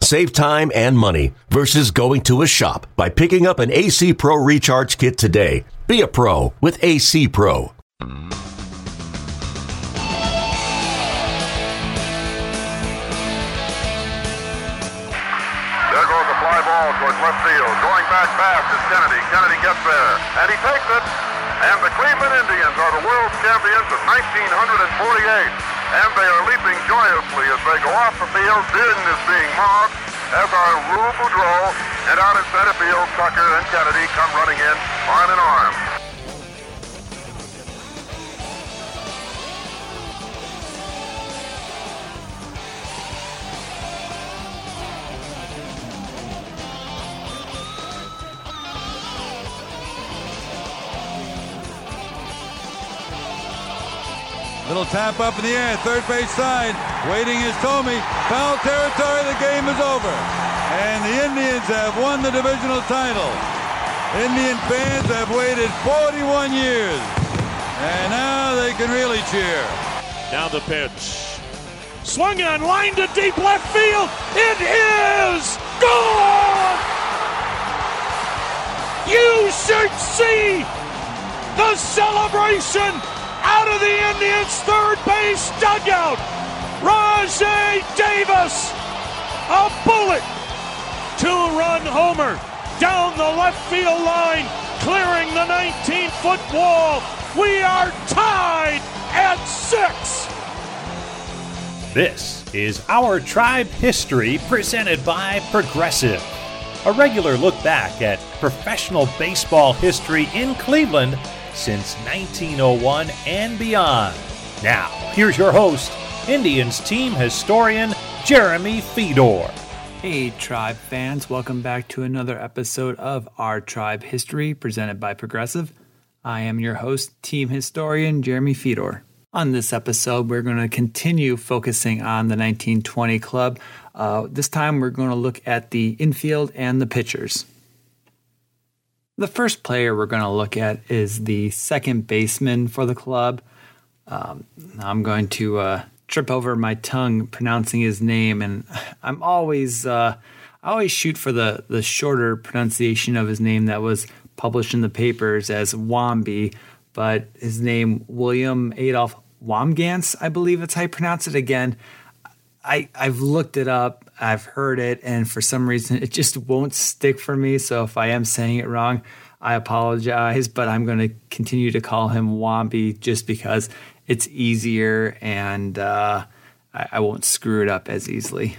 Save time and money versus going to a shop by picking up an AC Pro Recharge Kit today. Be a pro with AC Pro. There goes a fly ball towards left field. Going back fast is Kennedy. Kennedy gets there. And he takes it. And the Cleveland Indians are the world champions of 1948. And they are leaping joyously as they go off the field. Din is being mobbed, as are Rube Boudreau. And out in center field, Tucker and Kennedy come running in arm in arm. Little tap up in the air, third base side. Waiting is Thome. Foul territory, the game is over. And the Indians have won the divisional title. Indian fans have waited 41 years. And now they can really cheer. Now the pitch. Swung on, line to deep left field. It is gone! You should see the celebration the Indians' third base dugout. Rajai Davis, a bullet, two-run homer down the left field line, clearing the 19-foot wall. We are tied at six. This is Our Tribe History presented by Progressive. A regular look back at professional baseball history in Cleveland since 1901 and beyond. Now, here's your host, Indians team historian Jeremy Feador. Hey, Tribe fans, welcome back to another episode of Our Tribe History presented by Progressive. I am your host, team historian Jeremy Feador. On this episode, we're going to continue focusing on the 1920 club. Uh, this time, we're going to look at the infield and the pitchers. The first player we're going to look at is the second baseman for the club. Um, I'm going to uh, trip over my tongue pronouncing his name, and I'm always uh, I always shoot for the the shorter pronunciation of his name that was published in the papers as Wamby, but his name William Adolf Wambsganss, I believe that's how you pronounce it. Again, I I've looked it up, I've heard it, and for some reason it just won't stick for me. So if I am saying it wrong, I apologize, but I'm going to continue to call him Wamby just because it's easier and uh, I, I won't screw it up as easily.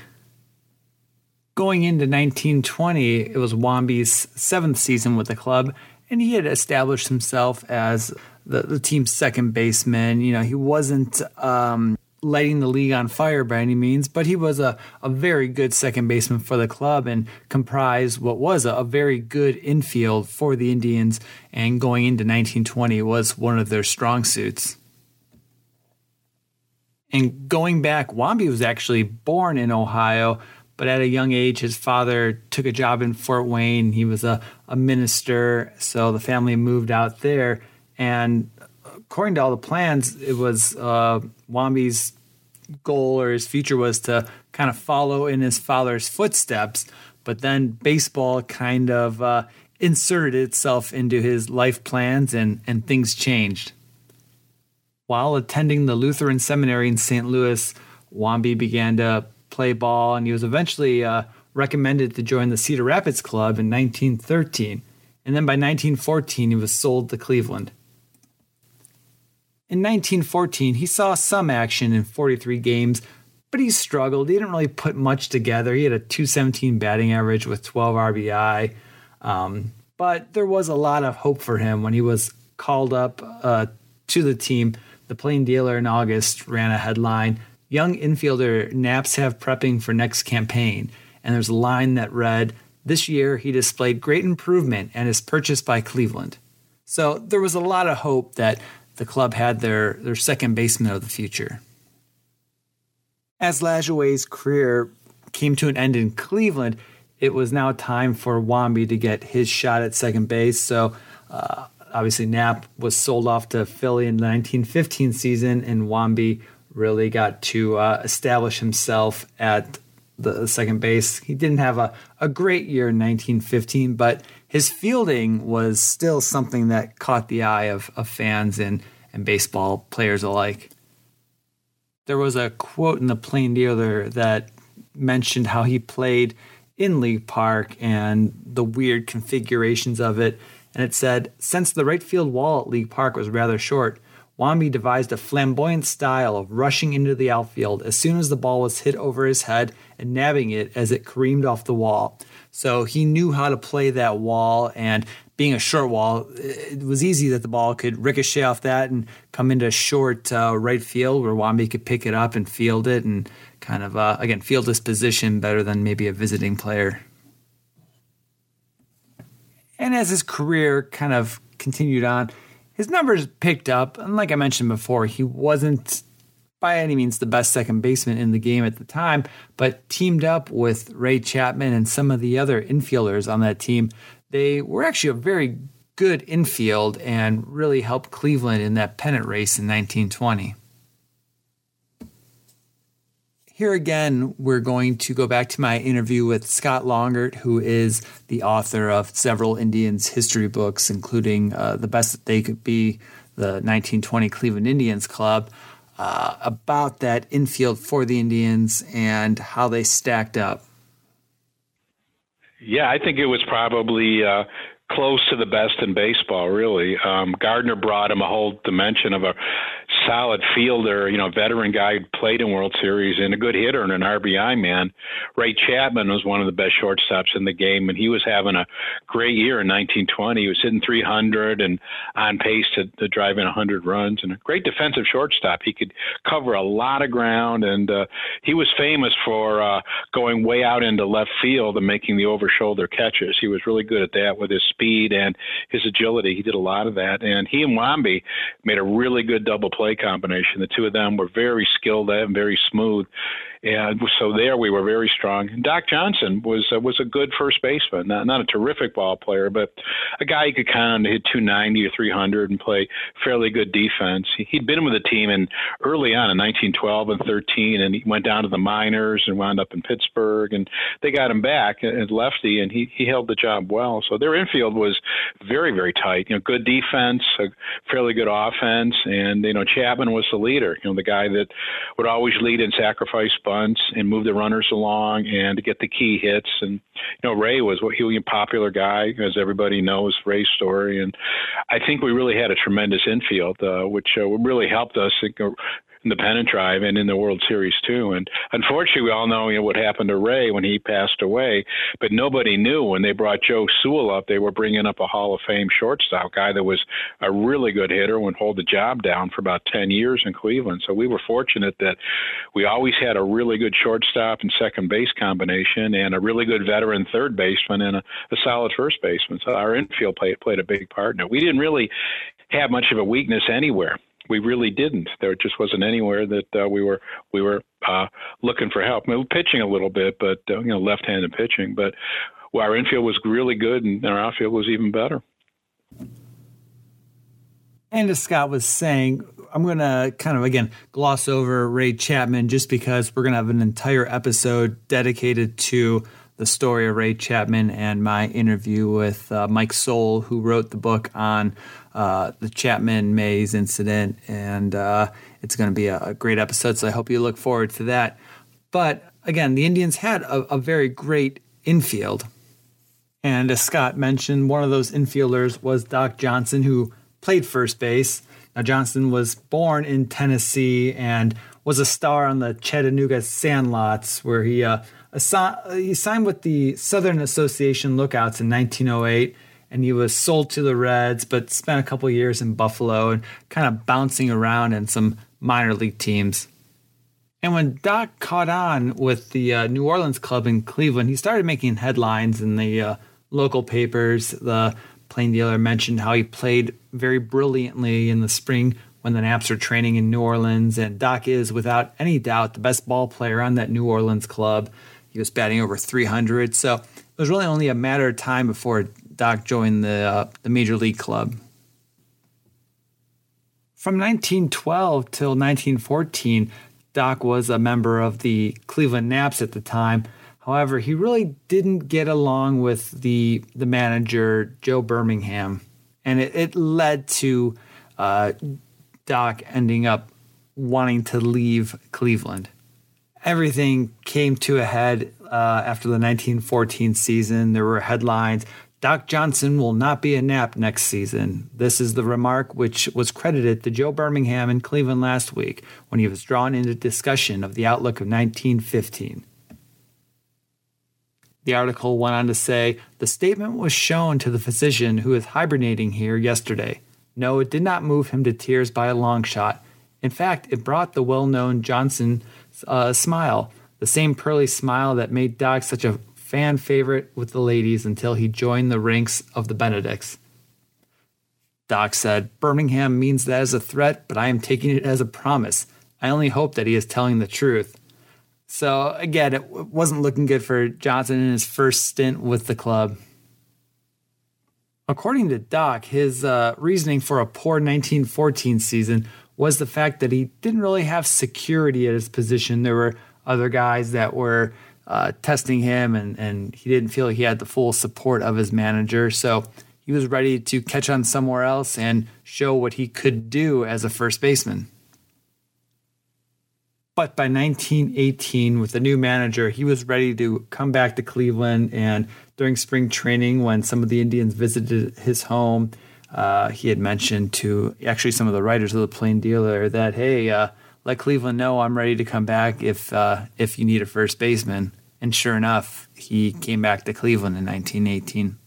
Going into 1920, it was Wamby's seventh season with the club, and he had established himself as the, the team's second baseman. You know, he wasn't um, lighting the league on fire by any means, but he was a, a very good second baseman for the club and comprised what was a, a very good infield for the Indians. And going into 1920 was one of their strong suits. And going back, Wamby was actually born in Ohio, but at a young age, his father took a job in Fort Wayne. He was a, a minister, so the family moved out there. And according to all the plans, it was uh, Wamby's goal or his future was to kind of follow in his father's footsteps. But then baseball kind of uh, inserted itself into his life plans, and, and things changed. While attending the Lutheran Seminary in St. Louis, Wamby began to play ball, and he was eventually uh, recommended to join the Cedar Rapids Club in 1913. And then by 1914, he was sold to Cleveland. In 1914, he saw some action in 43 games, but he struggled. He didn't really put much together. He had a 217 batting average with 12 RBI. Um, but there was a lot of hope for him when he was called up uh, to the team. The Plain Dealer in August ran a headline Young infielder Naps have prepping for next campaign. And there's a line that read, This year he displayed great improvement and is purchased by Cleveland. So there was a lot of hope that the club had their, their second baseman of the future. As Lajoie's career came to an end in Cleveland, it was now time for Wamby to get his shot at second base. So uh, obviously Nap was sold off to Philly in the 1915 season, and Wamby really got to uh, establish himself at the second base. He didn't have a, a great year in 1915, but his fielding was still something that caught the eye of, of fans and, and baseball players alike. There was a quote in the Plain Dealer that mentioned how he played in League Park and the weird configurations of it. And it said, since the right field wall at League Park was rather short, Wamby devised a flamboyant style of rushing into the outfield as soon as the ball was hit over his head and nabbing it as it careened off the wall. So he knew how to play that wall, and being a short wall, it was easy that the ball could ricochet off that and come into a short uh, right field where Wamby could pick it up and field it and kind of, uh, again, field his position better than maybe a visiting player. And as his career kind of continued on, his numbers picked up. And like I mentioned before, he wasn't by any means the best second baseman in the game at the time, but teamed up with Ray Chapman and some of the other infielders on that team, they were actually a very good infield and really helped Cleveland in that pennant race in 1920. Here again, we're going to go back to my interview with Scott Longert, who is the author of several Indians history books, including uh, The Best That They Could Be, the 1920 Cleveland Indians Club, uh, about that infield for the Indians and how they stacked up. Yeah, I think it was probably uh, close to the best in baseball, really. Um, Gardner brought him a whole dimension of a solid fielder, you know, veteran guy who played in World Series and a good hitter and an RBI man. Ray Chapman was one of the best shortstops in the game, and he was having a great year in 1920. He was hitting 300 and on pace to, to drive in 100 runs, and a great defensive shortstop. He could cover a lot of ground, and uh, he was famous for uh, going way out into left field and making the over shoulder catches. He was really good at that with his speed and his agility. He did a lot of that, and he and Wamby made a really good double play combination. The two of them were very skilled and very smooth. And so there we were very strong. Doc Johnston was uh, was a good first baseman, not, not a terrific ball player, but a guy you could on to hit 290 or 300 and play fairly good defense. He, he'd been with the team in early on in 1912 and 13, and he went down to the minors and wound up in Pittsburgh, and they got him back at lefty, and he he held the job well. So their infield was very very tight. You know, good defense, a fairly good offense, and you know Chapman was the leader. You know, the guy that would always lead in sacrifice bunts and move the runners along and to get the key hits. And you know, Ray was what he was a popular guy, as everybody knows Ray's story. And I think we really had a tremendous infield, uh, which uh, really helped us in the pennant drive and in the World Series too. And unfortunately, we all know, you know what happened to Ray when he passed away. But nobody knew when they brought Joe Sewell up, they were bringing up a Hall of Fame shortstop guy that was a really good hitter and hold the job down for about 10 years in Cleveland. So we were fortunate that we always had a really good shortstop and second base combination and a really good veteran third baseman and a, a solid first baseman. So our infield played played a big part in it. We didn't really have much of a weakness anywhere we really didn't. There just wasn't anywhere that uh, we were we were uh, looking for help. We were pitching a little bit, but uh, you know, left-handed pitching. But well, our infield was really good, and our outfield was even better. And as Scott was saying, I'm going to kind of again gloss over Ray Chapman just because we're going to have an entire episode dedicated to the story of Ray Chapman and my interview with uh, Mike Sowell, who wrote the book on uh, the Chapman Mays incident. And uh, it's going to be a, a, great episode. So I hope you look forward to that. But again, the Indians had a, a very great infield. And as Scott mentioned, one of those infielders was Doc Johnston, who played first base. Now, Johnston was born in Tennessee and was a star on the Chattanooga Sandlots, where he uh, he signed with the Southern Association Lookouts in 1908, and he was sold to the Reds, but spent a couple years in Buffalo and kind of bouncing around in some minor league teams. And when Doc caught on with the uh, New Orleans club in Cleveland, he started making headlines in the uh, local papers. The Plain Dealer mentioned how he played very brilliantly in the spring when the Naps were training in New Orleans, and Doc is, without any doubt, the best ball player on that New Orleans club. He was batting over 300, so it was really only a matter of time before Doc joined the uh, the major league club. From 1912 till 1914, Doc was a member of the Cleveland Naps at the time. However, he really didn't get along with the the manager Joe Birmingham, and it, it led to uh, Doc ending up wanting to leave Cleveland. Everything came to a head uh, after the 1914 season. There were headlines Doc Johnston will not be a nap next season. This is the remark which was credited to Joe Birmingham in Cleveland last week when he was drawn into discussion of the outlook of 1915. The article went on to say the statement was shown to the physician who is hibernating here yesterday. No, it did not move him to tears by a long shot. In fact, it brought the well known Johnston uh, smile, the same pearly smile that made Doc such a fan favorite with the ladies until he joined the ranks of the Benedicts. Doc said, Birmingham means that as a threat, but I am taking it as a promise. I only hope that he is telling the truth. So, again, it wasn't looking good for Johnston in his first stint with the club. According to Doc, his uh, reasoning for a poor 1914 season was the fact that he didn't really have security at his position. There were other guys that were uh, testing him, and, and he didn't feel he had the full support of his manager. So he was ready to catch on somewhere else and show what he could do as a first baseman. But by 1918, with the new manager, he was ready to come back to Cleveland. And during spring training, when some of the Indians visited his home, uh, he had mentioned to actually some of the writers of the Plain Dealer that, hey, uh, let Cleveland know I'm ready to come back if uh, if you need a first baseman. And sure enough, he came back to Cleveland in 1918.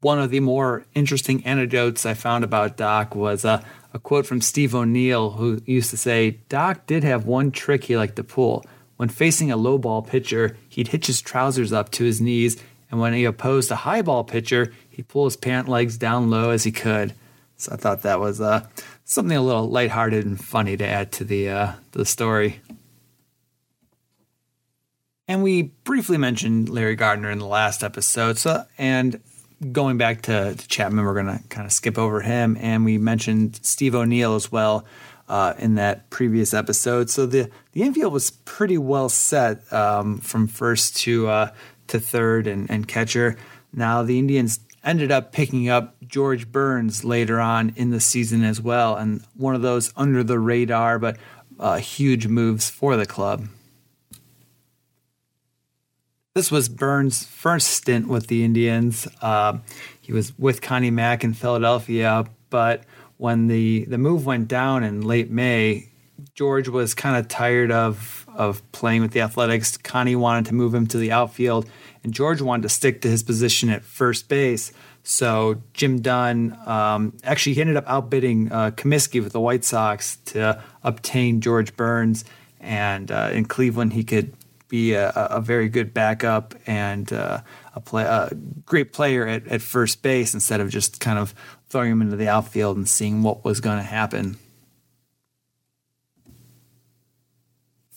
One of the more interesting anecdotes I found about Doc was a, a quote from Steve O'Neill, who used to say, Doc did have one trick he liked to pull. When facing a low ball pitcher, he'd hitch his trousers up to his knees, and when he opposed a high ball pitcher, he'd pull his pant legs down low as he could. So I thought that was uh, something a little lighthearted and funny to add to the uh, the story. And we briefly mentioned Larry Gardner in the last episode. So, and going back to, to Chapman, we're going to kind of skip over him. And we mentioned Steve O'Neill as well uh, in that previous episode. So the the infield was pretty well set um, from first to uh, to third and, and catcher. Now the Indians ended up picking up George Burns later on in the season as well, and one of those under the radar but uh, huge moves for the club. This was Burns' first stint with the Indians. Uh, he was with Connie Mack in Philadelphia, but when the, the move went down in late May, George was kind of tired of of playing with the Athletics. Connie wanted to move him to the outfield, and George wanted to stick to his position at first base. So Jim Dunn um, actually he ended up outbidding uh, Comiskey with the White Sox to obtain George Burns, and uh, in Cleveland he could be a, a very good backup and uh, a, play, a great player at, at first base instead of just kind of throwing him into the outfield and seeing what was going to happen.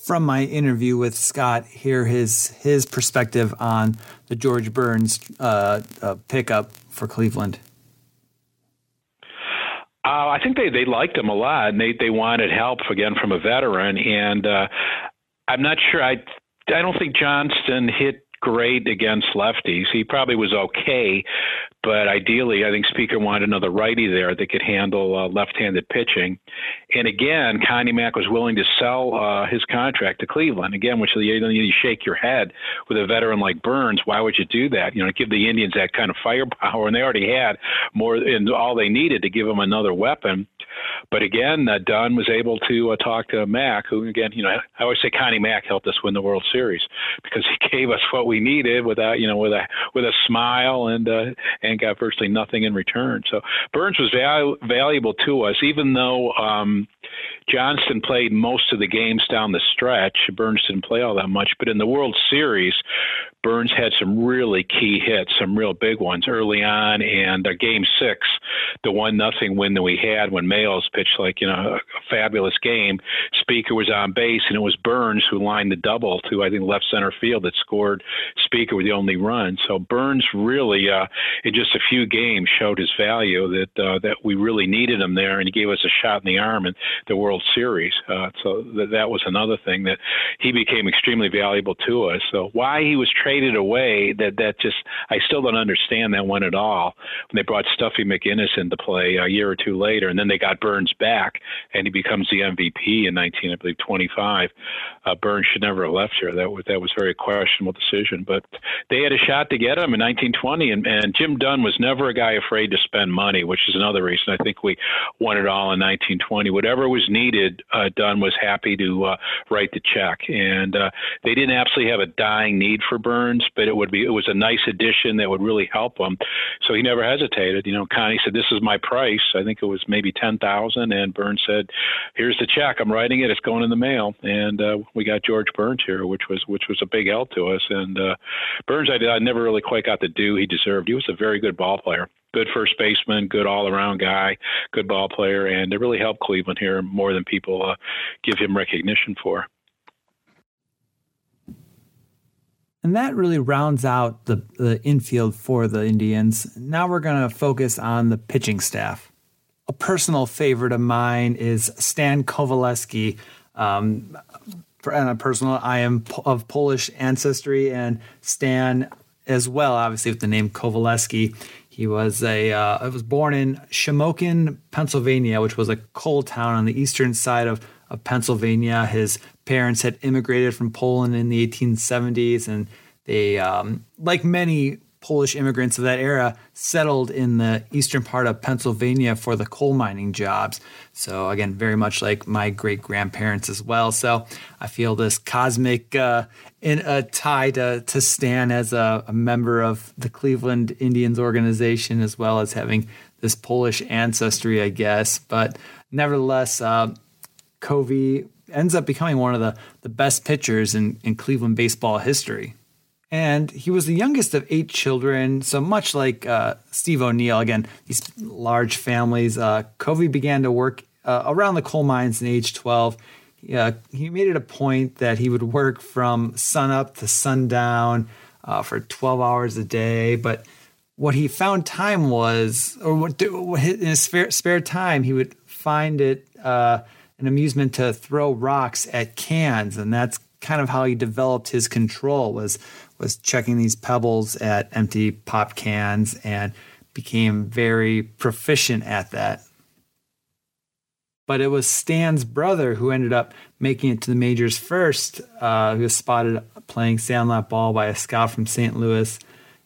From my interview with Scott, hear his his perspective on the George Burns uh, uh, pickup for Cleveland. Uh, I think they they liked him a lot, and they they wanted help again from a veteran. And uh, I'm not sure. I I don't think Johnston hit great against lefties. He probably was okay, but ideally, I think Speaker wanted another righty there that could handle uh, left-handed pitching. And again, Connie Mack was willing to sell uh, his contract to Cleveland. Again, which you, you shake your head with a veteran like Burns. Why would you do that? You know, give the Indians that kind of firepower, and they already had more and all they needed to give them another weapon. But again, uh, Dunn was able to uh, talk to Mack, who again, you know, I always say Connie Mack helped us win the World Series because he gave us what we needed without, you know, with a with a smile and uh, and got virtually nothing in return. So Burns was val- valuable to us, even though um, Johnston played most of the games down the stretch. Burns didn't play all that much, but in the World Series, Burns had some really key hits, some real big ones early on, and uh, Game Six, the one nothing win that we had when Mails pitched like you know a fabulous game. Speaker was on base, and it was Burns who lined the double to I think left center field that scored. Speaker with the only run. So Burns really, uh, in just a few games, showed his value that uh, that we really needed him there, and he gave us a shot in the arm in the World Series. Uh, so that that was another thing that he became extremely valuable to us. So why he was traded away, that that just I still don't understand that one at all. When they brought Stuffy McInnis into play a year or two later, and then they got Burns back, and he becomes the MVP in 19, I believe, 25. Uh, Burns should never have left here. That was that was very questionable decision, but they had a shot to get him in 1920, and, and Jim Dunn was never a guy afraid to spend money, which is another reason I think we won it all in 1920. Whatever was needed, uh, Dunn was happy to uh, write the check, and uh, they didn't absolutely have a dying need for Burns, but it would be it was a nice addition that would really help him. So he never hesitated. You know, Connie said, "This is my price." I think it was maybe ten thousand, and Burns said, "Here's the check. I'm writing it. It's going in the mail." And uh, we got George Burns here, which was which was a big help to us. And uh, Burns, I, I never really quite got the due he deserved. He was a very good ball player good first baseman, good all around guy, good ball player, and it really helped Cleveland here more than people uh, give him recognition for. And that really rounds out the, the infield for the Indians. Now we're going to focus on the pitching staff. A personal favorite of mine is Stan Coveleski. Um, and a personal, I am of Polish ancestry, and Stan as well, obviously with the name Coveleski. He was a uh, was born in Shamokin, Pennsylvania, which was a coal town on the eastern side of, of Pennsylvania. His parents had immigrated from Poland in the 1870s, and they, um, like many Polish immigrants of that era, settled in the eastern part of Pennsylvania for the coal mining jobs. So, again, very much like my great grandparents as well. So, I feel this cosmic uh, in a tie to, to Stan as a, a member of the Cleveland Indians organization, as well as having this Polish ancestry, I guess. But nevertheless, uh, Covey ends up becoming one of the, the best pitchers in, in Cleveland baseball history. And he was the youngest of eight children. So much like uh, Steve O'Neill, again, these large families, uh, Covey began to work uh, around the coal mines in age 12. Uh, he made it a point that he would work from sunup to sundown uh, for 12 hours a day. But what he found time was, or what in his spare, spare time, he would find it uh, an amusement to throw rocks at cans, and that's kind of how he developed his control was was checking these pebbles at empty pop cans and became very proficient at that. But it was Stan's brother who ended up making it to the majors first. Uh, he was spotted playing sandlot ball by a scout from St. Louis,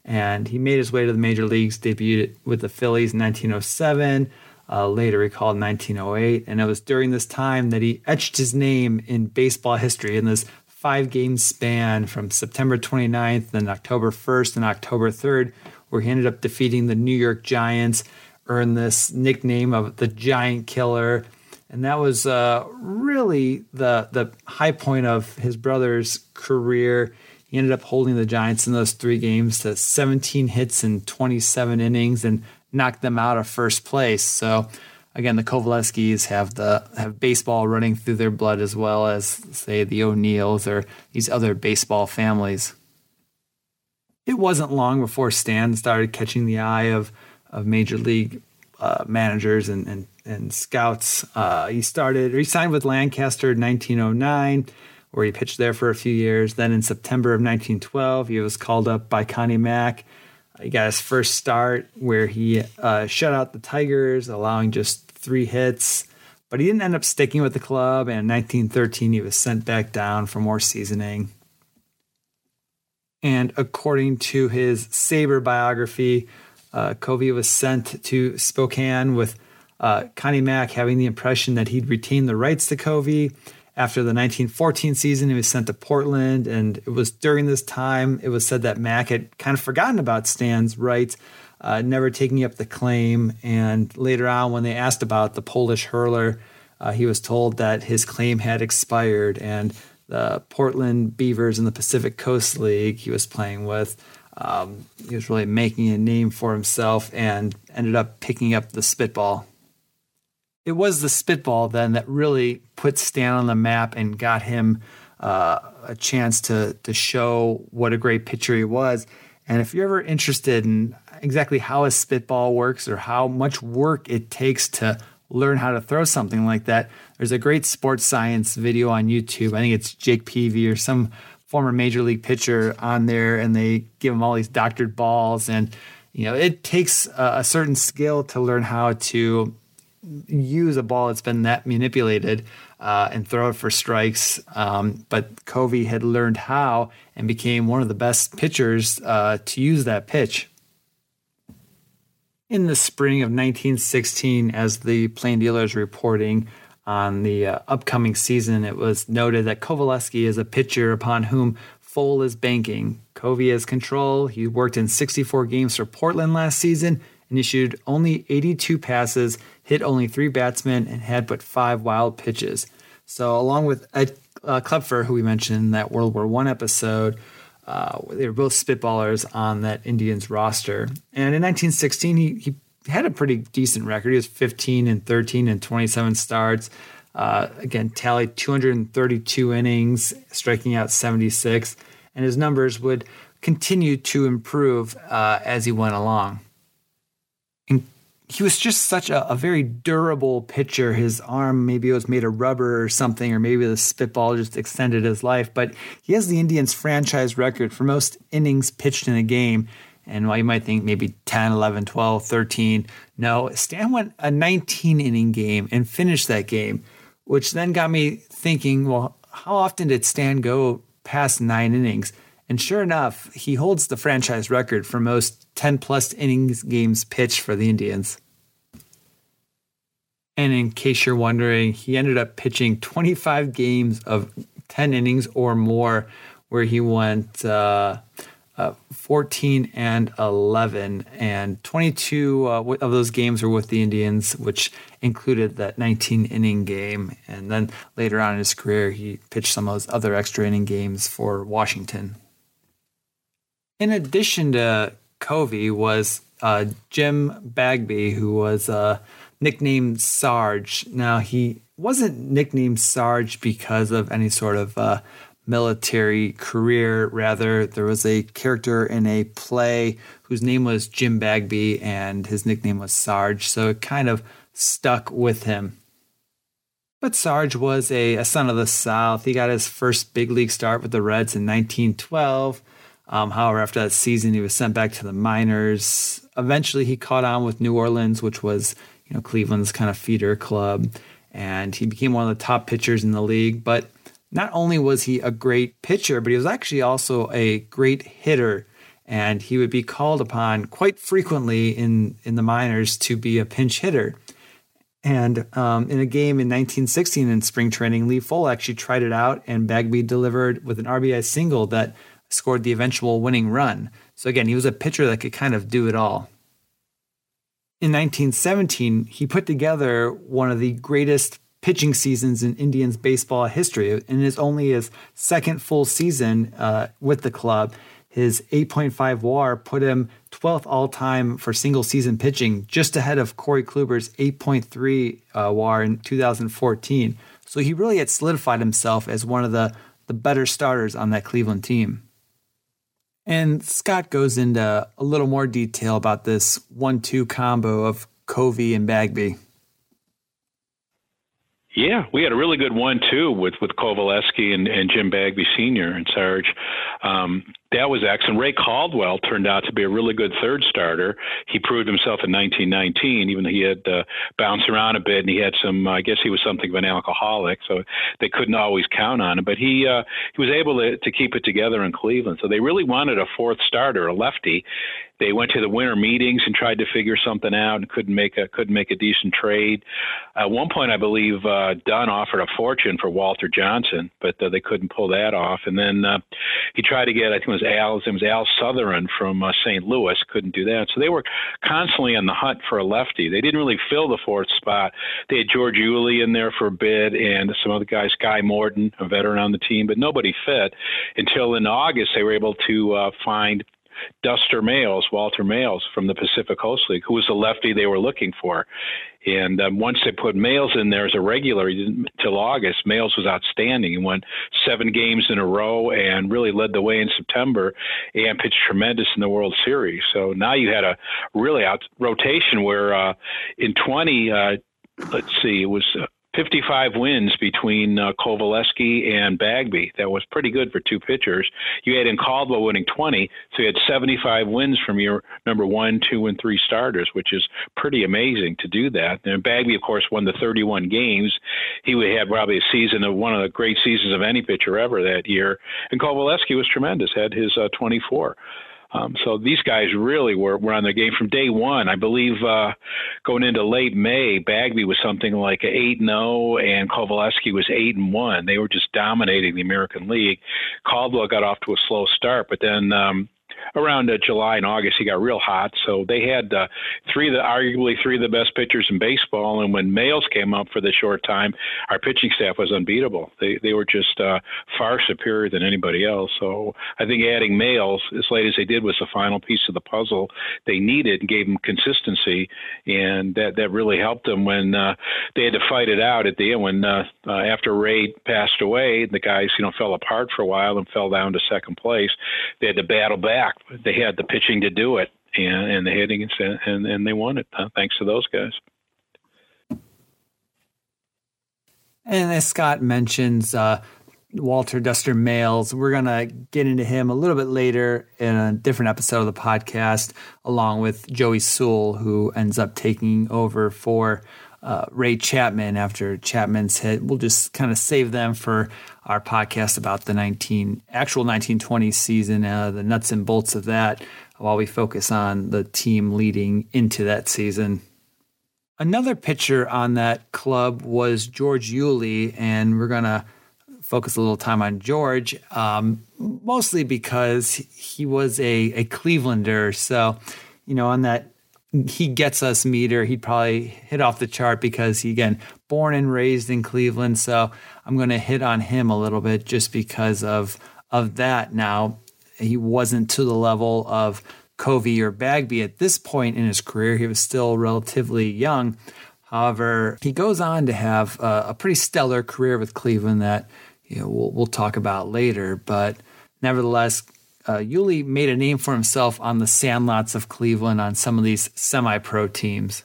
and he made his way to the major leagues. Debuted with the Phillies in 1907 uh, later recalled 1908. And it was during this time that he etched his name in baseball history in this five game span from September 29th and October 1st and October 3rd, where he ended up defeating the New York Giants, earned this nickname of the Giant Killer. And that was uh, really the, the high point of his brother's career. He ended up holding the Giants in those three games to 17 hits in 27 innings and knocked them out of first place. So again, the Coveleskis have the have baseball running through their blood as well as say the O'Neills or these other baseball families. It wasn't long before Stan started catching the eye of of major league uh, managers and and, and scouts. Uh, he started he signed with Lancaster in 1909 where he pitched there for a few years. Then in September of 1912, he was called up by Connie Mack he got his first start where he uh, shut out the Tigers, allowing just three hits. But he didn't end up sticking with the club, and in 1913 he was sent back down for more seasoning. And according to his SABR biography, uh, Covey was sent to Spokane with uh, Connie Mack having the impression that he'd retain the rights to Covey after the 1914 season, he was sent to Portland, and it was during this time it was said that Mack had kind of forgotten about Stan's rights, uh, never taking up the claim. And later on, when they asked about the Polish hurler, uh, he was told that his claim had expired, and the Portland Beavers in the Pacific Coast League he was playing with. Um, he was really making a name for himself and ended up picking up the spitball. It was the spitball then that really put Stan on the map and got him uh, a chance to to show what a great pitcher he was. And if you're ever interested in exactly how a spitball works or how much work it takes to learn how to throw something like that, there's a great sports science video on YouTube. I think it's Jake Peavy or some former major league pitcher on there, and they give him all these doctored balls. And, you know, it takes a, a certain skill to learn how to use a ball that's been that manipulated uh, and throw it for strikes. Um, but Covey had learned how and became one of the best pitchers uh, to use that pitch. In the spring of 1916, as the Plain Dealer is reporting on the uh, upcoming season, it was noted that Coveleski is a pitcher upon whom Fohl is banking. Covey has control. He worked in 64 games for Portland last season and issued only 82 passes, hit only three batsmen, and had but five wild pitches. So, along with Ed uh, Klepfer, who we mentioned in that World War One episode, uh, they were both spitballers on that Indians roster. And in 1916, he, he had a pretty decent record. He was 15 and 13 and 27 starts. Uh, again, tallied 232 innings, striking out 76, and his numbers would continue to improve uh, as he went along he was just such a, a, very durable pitcher. His arm maybe it was made of rubber or something, or maybe the spitball just extended his life. But he has the Indians franchise record for most innings pitched in a game. And while you might think maybe 10, 11, 12, 13, no, Stan went a 19 inning game and finished that game, which then got me thinking, well, how often did Stan go past nine innings? And sure enough, he holds the franchise record for most 10 plus innings games pitched for the Indians. And in case you're wondering, he ended up pitching 25 games of 10 innings or more, where he went uh, uh, 14 and 11. And 22 uh, of those games were with the Indians, which included that 19 inning game. And then later on in his career, he pitched some of those other extra inning games for Washington. In addition to Covey, was uh, Jim Bagby, who was uh, nicknamed Sarge. Now, he wasn't nicknamed Sarge because of any sort of uh, military career. Rather, there was a character in a play whose name was Jim Bagby and his nickname was Sarge. So it kind of stuck with him. But Sarge was a, a son of the South. He got his first big league start with the Reds in 1912. Um, however, after that season, he was sent back to the minors. Eventually, he caught on with New Orleans, which was you know Cleveland's kind of feeder club, and he became one of the top pitchers in the league. But not only was he a great pitcher, but he was actually also a great hitter, and he would be called upon quite frequently in in the minors to be a pinch hitter. And um, in a game in 1916 in spring training, Lee Fohl actually tried it out, and Bagby delivered with an RBI single that scored the eventual winning run. So again, he was a pitcher that could kind of do it all in 1917, he put together one of the greatest pitching seasons in Indians baseball history. In his only his second full season uh, with the club, his 8.5 WAR put him 12th all time for single season pitching, just ahead of Corey Kluber's 8.3 uh, WAR in 2014. So he really had solidified himself as one of the, the better starters on that Cleveland team. And Scott goes into a little more detail about this one two combo of Covey and Bagby. Yeah, we had a really good one too with with Coveleski and, and Jim Bagby Senior and Sarge. Um, that was excellent. Ray Caldwell turned out to be a really good third starter. He proved himself in 1919, even though he had uh, bounced around a bit and he had some. I guess he was something of an alcoholic, so they couldn't always count on him. But he uh, he was able to, to keep it together in Cleveland. So they really wanted a fourth starter, a lefty, they went to the winter meetings and tried to figure something out and couldn't make a couldn't make a decent trade. At one point, I believe uh, Dunn offered a fortune for Walter Johnson, but uh, they couldn't pull that off. And then uh, he tried to get I think it was Al it was Al Sutherland from uh, St. Louis, couldn't do that. So they were constantly on the hunt for a lefty. They didn't really fill the fourth spot. They had George Uhle in there for a bit and some other guys, Guy Morton, a veteran on the team, but nobody fit until in August they were able to uh, find Duster Mails, Walter Mails from the Pacific Coast League, who was the lefty they were looking for. And um, once they put Mails in there as a regular until August, Mails was outstanding. He won seven games in a row and really led the way in September and pitched tremendous in the World Series. So now you had a really out rotation where uh, in 20, uh, let's see, it was uh, 55 wins between uh, Coveleski and Bagby. That was pretty good for two pitchers. You had in Caldwell winning 20, so you had 75 wins from your number one, two, and three starters, which is pretty amazing to do that. And Bagby, of course, won the 31 games. He would have probably a season of one of the great seasons of any pitcher ever that year. And Coveleski was tremendous, had his uh, 24. Um, so these guys really were, were on their game from day one. I believe uh, going into late May, Bagby was something like eight and zero, oh, and Coveleski was eight and one. They were just dominating the American League. Caldwell got off to a slow start, but then um, around uh, July and August, he got real hot. So they had uh, three of the arguably three of the best pitchers in baseball. And when Mails came up for the short time, our pitching staff was unbeatable. They they were just uh, far superior than anybody else. So I think adding Mails as late as they did was the final piece of the puzzle they needed and gave them consistency, and that that really helped them when uh, they had to fight it out at the end. When uh, uh, after Ray passed away, the guys you know fell apart for a while and fell down to second place. They had to battle back they had the pitching to do it and, and the hitting and, and, they won it uh, thanks to those guys. And as Scott mentions, uh, Walter Duster Mails, we're going to get into him a little bit later in a different episode of the podcast, along with Joey Sewell, who ends up taking over for uh, Ray Chapman after Chapman's hit. We'll just kind of save them for our podcast about the 19 actual 1920 season, uh, the nuts and bolts of that, while we focus on the team leading into that season. Another pitcher on that club was George Uhle, and we're gonna focus a little time on George, um, mostly because he was a, a Clevelander. So, you know, on that he gets us meter, he'd probably hit off the chart because he again born and raised in Cleveland. So I'm going to hit on him a little bit just because of of that. Now he wasn't to the level of Covey or Bagby at this point in his career. He was still relatively young. However, he goes on to have a, a pretty stellar career with Cleveland that you know, we'll, we'll talk about later. But nevertheless, uh, Uhle made a name for himself on the sandlots of Cleveland on some of these semi pro teams.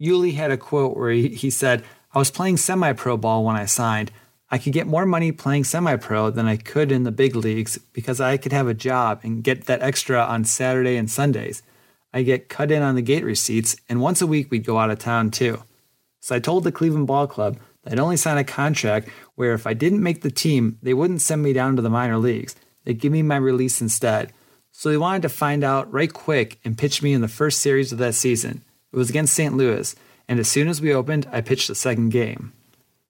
Uhle had a quote where he, he said, I was playing semi pro ball when I signed. I could get more money playing semi pro than I could in the big leagues because I could have a job and get that extra on Saturday and Sundays. I get cut in on the gate receipts, and once a week we'd go out of town too. So I told the Cleveland Ball Club that I'd only sign a contract where if I didn't make the team, they wouldn't send me down to the minor leagues. They give me my release instead. So they wanted to find out right quick and pitch me in the first series of that season. It was against St. Louis, and as soon as we opened, I pitched the second game.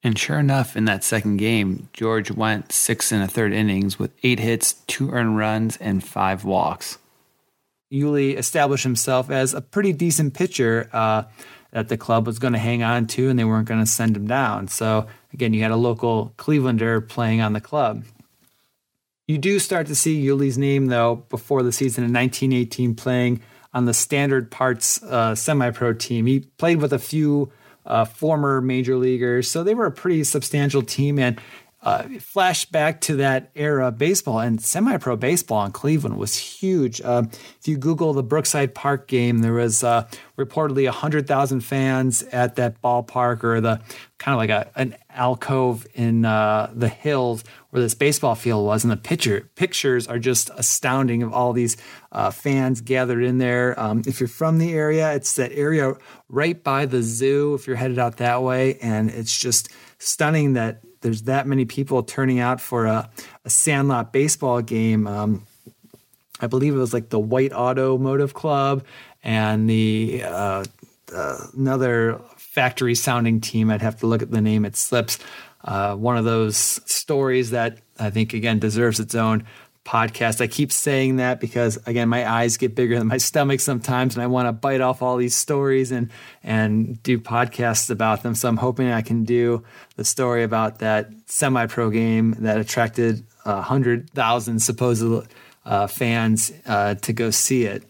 And sure enough, in that second game, George went six and a third innings with eight hits, two earned runs, and five walks. Uhle established himself as a pretty decent pitcher uh, that the club was going to hang on to, and they weren't going to send him down. So again, you had a local Clevelander playing on the club. You do start to see Uhle's name, though, before the season in 1918 playing on the standard parts uh, semi pro team. He played with a few uh, former major leaguers, so they were a pretty substantial team. And uh, flash back to that era baseball and semi-pro baseball in Cleveland was huge. Uh, if you Google the Brookside Park game, there was uh, reportedly hundred thousand fans at that ballpark, or the kind of like a an alcove in uh, the hills where this baseball field was, and the picture pictures are just astounding of all these uh, fans gathered in there. Um, if you're from the area, it's that area right by the zoo. If you're headed out that way, and it's just stunning that there's that many people turning out for a, a Sandlot baseball game. Um, I believe it was like the White Automotive Club and the uh, uh, another factory sounding team. I'd have to look at the name; it slips. Uh, one of those stories that I think again deserves its own podcast. I keep saying that because again, my eyes get bigger than my stomach sometimes, and I want to bite off all these stories and and do podcasts about them. So I'm hoping I can do the story about that semi-pro game that attracted hundred thousand supposed uh, fans uh, to go see it.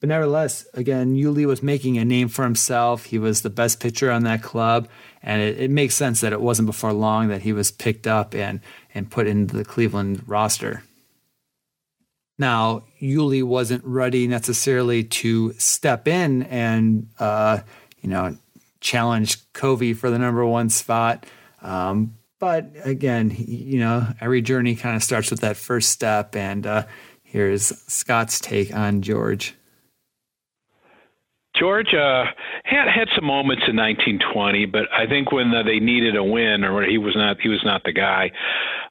But nevertheless, again, Uhle was making a name for himself. He was the best pitcher on that club, and it, it makes sense that it wasn't before long that he was picked up and and put into the Cleveland roster. Now, Uhle wasn't ready necessarily to step in and, uh, you know, challenge Covey for the number one spot. Um, but again, you know, every journey kind of starts with that first step. And uh, here's Scott's take on George. George uh, had had some moments in 1920, but I think when uh, they needed a win, or he was not he was not the guy.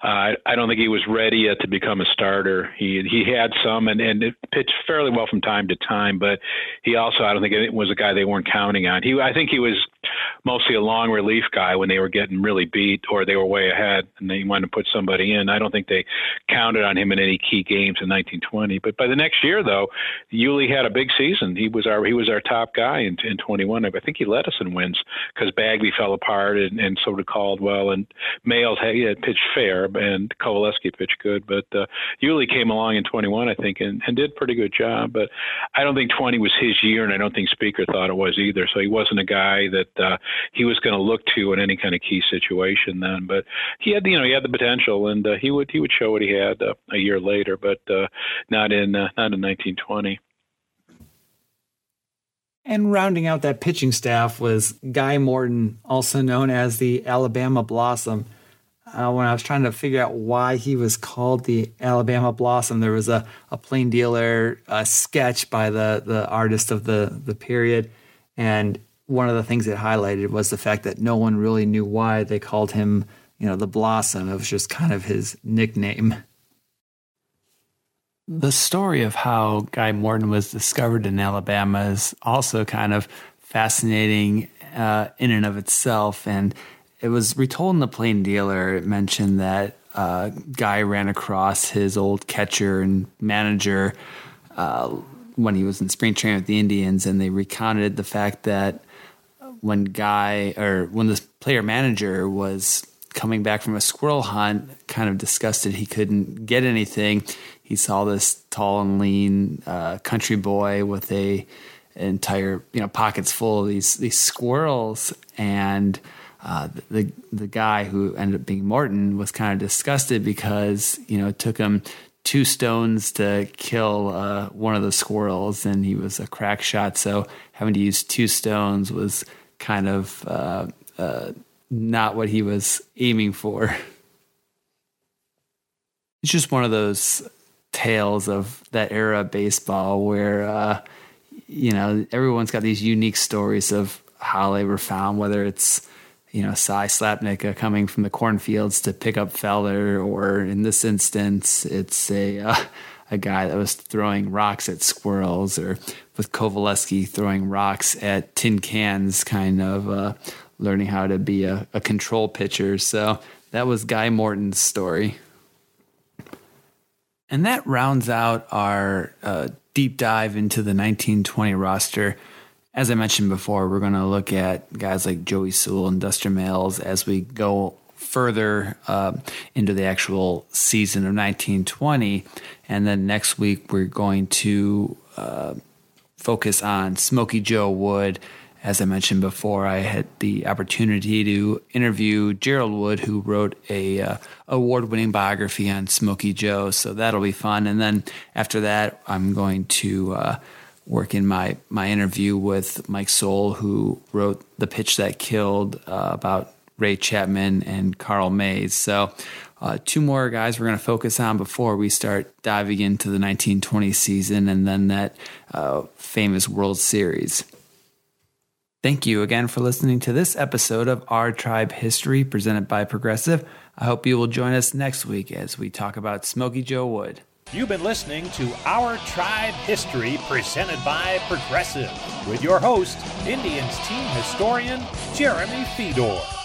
Uh, I don't think he was ready yet to become a starter. He he had some and and it pitched fairly well from time to time, but he also I don't think it was a guy they weren't counting on. He I think he was mostly a long relief guy when they were getting really beat or they were way ahead and they wanted to put somebody in. I don't think they counted on him in any key games in 1920. But by the next year, though, Uhle had a big season. He was our he was our top guy in, in 21. I think he led us in wins because Bagby fell apart and, and so did Caldwell and Mails had, had pitched fair and Coveleski pitched good. But uh, Uhle came along in 21, I think, and, and did pretty good job. But I don't think 20 was his year, and I don't think Speaker thought it was either. So he wasn't a guy that uh, he was going to look to in any kind of key situation then. But he had, you know, he had the potential, and uh, he would he would show what he had uh, a year later, but uh, not in uh, not in 1920. And rounding out that pitching staff was Guy Morton, also known as the Alabama Blossom. Uh, when I was trying to figure out why he was called the Alabama Blossom, there was a, a plain dealer a sketch by the, the artist of the, the period. And one of the things it highlighted was the fact that no one really knew why they called him, you know, the Blossom. It was just kind of his nickname. The story of how Guy Morton was discovered in Alabama is also kind of fascinating uh, in and of itself. And it was retold in the Plain Dealer. It mentioned that uh, Guy ran across his old catcher and manager uh, when he was in spring training with the Indians, and they recounted the fact that when Guy or when the player manager was coming back from a squirrel hunt, kind of disgusted he couldn't get anything. He saw this tall and lean uh, country boy with a entire you know pockets full of these these squirrels, and uh, the the guy who ended up being Morton was kind of disgusted because you know it took him two stones to kill uh, one of the squirrels, and he was a crack shot, so having to use two stones was kind of uh, uh, not what he was aiming for. It's just one of those tales of that era of baseball where, uh, you know, everyone's got these unique stories of how they were found, whether it's, you know, Cy Slapnicka coming from the cornfields to pick up Feller, or in this instance, it's a, uh, a guy that was throwing rocks at squirrels, or with Coveleski throwing rocks at tin cans, kind of uh, learning how to be a, a control pitcher. So that was Guy Morton's story. And that rounds out our uh, deep dive into the 1920 roster. As I mentioned before, we're going to look at guys like Joey Sewell and Duster Mails as we go further uh, into the actual season of 1920. And then next week, we're going to uh, focus on Smokey Joe Wood as I mentioned before, I had the opportunity to interview Gerald Wood, who wrote a uh, award-winning biography on Smokey Joe. So that'll be fun. And then after that, I'm going to uh, work in my my interview with Mike Sowell, who wrote the pitch that killed uh, about Ray Chapman and Carl Mays. So. Uh, two more guys we're going to focus on before we start diving into the 1920 season and then that uh, famous World Series. Thank you again for listening to this episode of Our Tribe History presented by Progressive. I hope you will join us next week as we talk about Smokey Joe Wood. You've been listening to Our Tribe History presented by Progressive with your host, Indians team historian Jeremy Feador.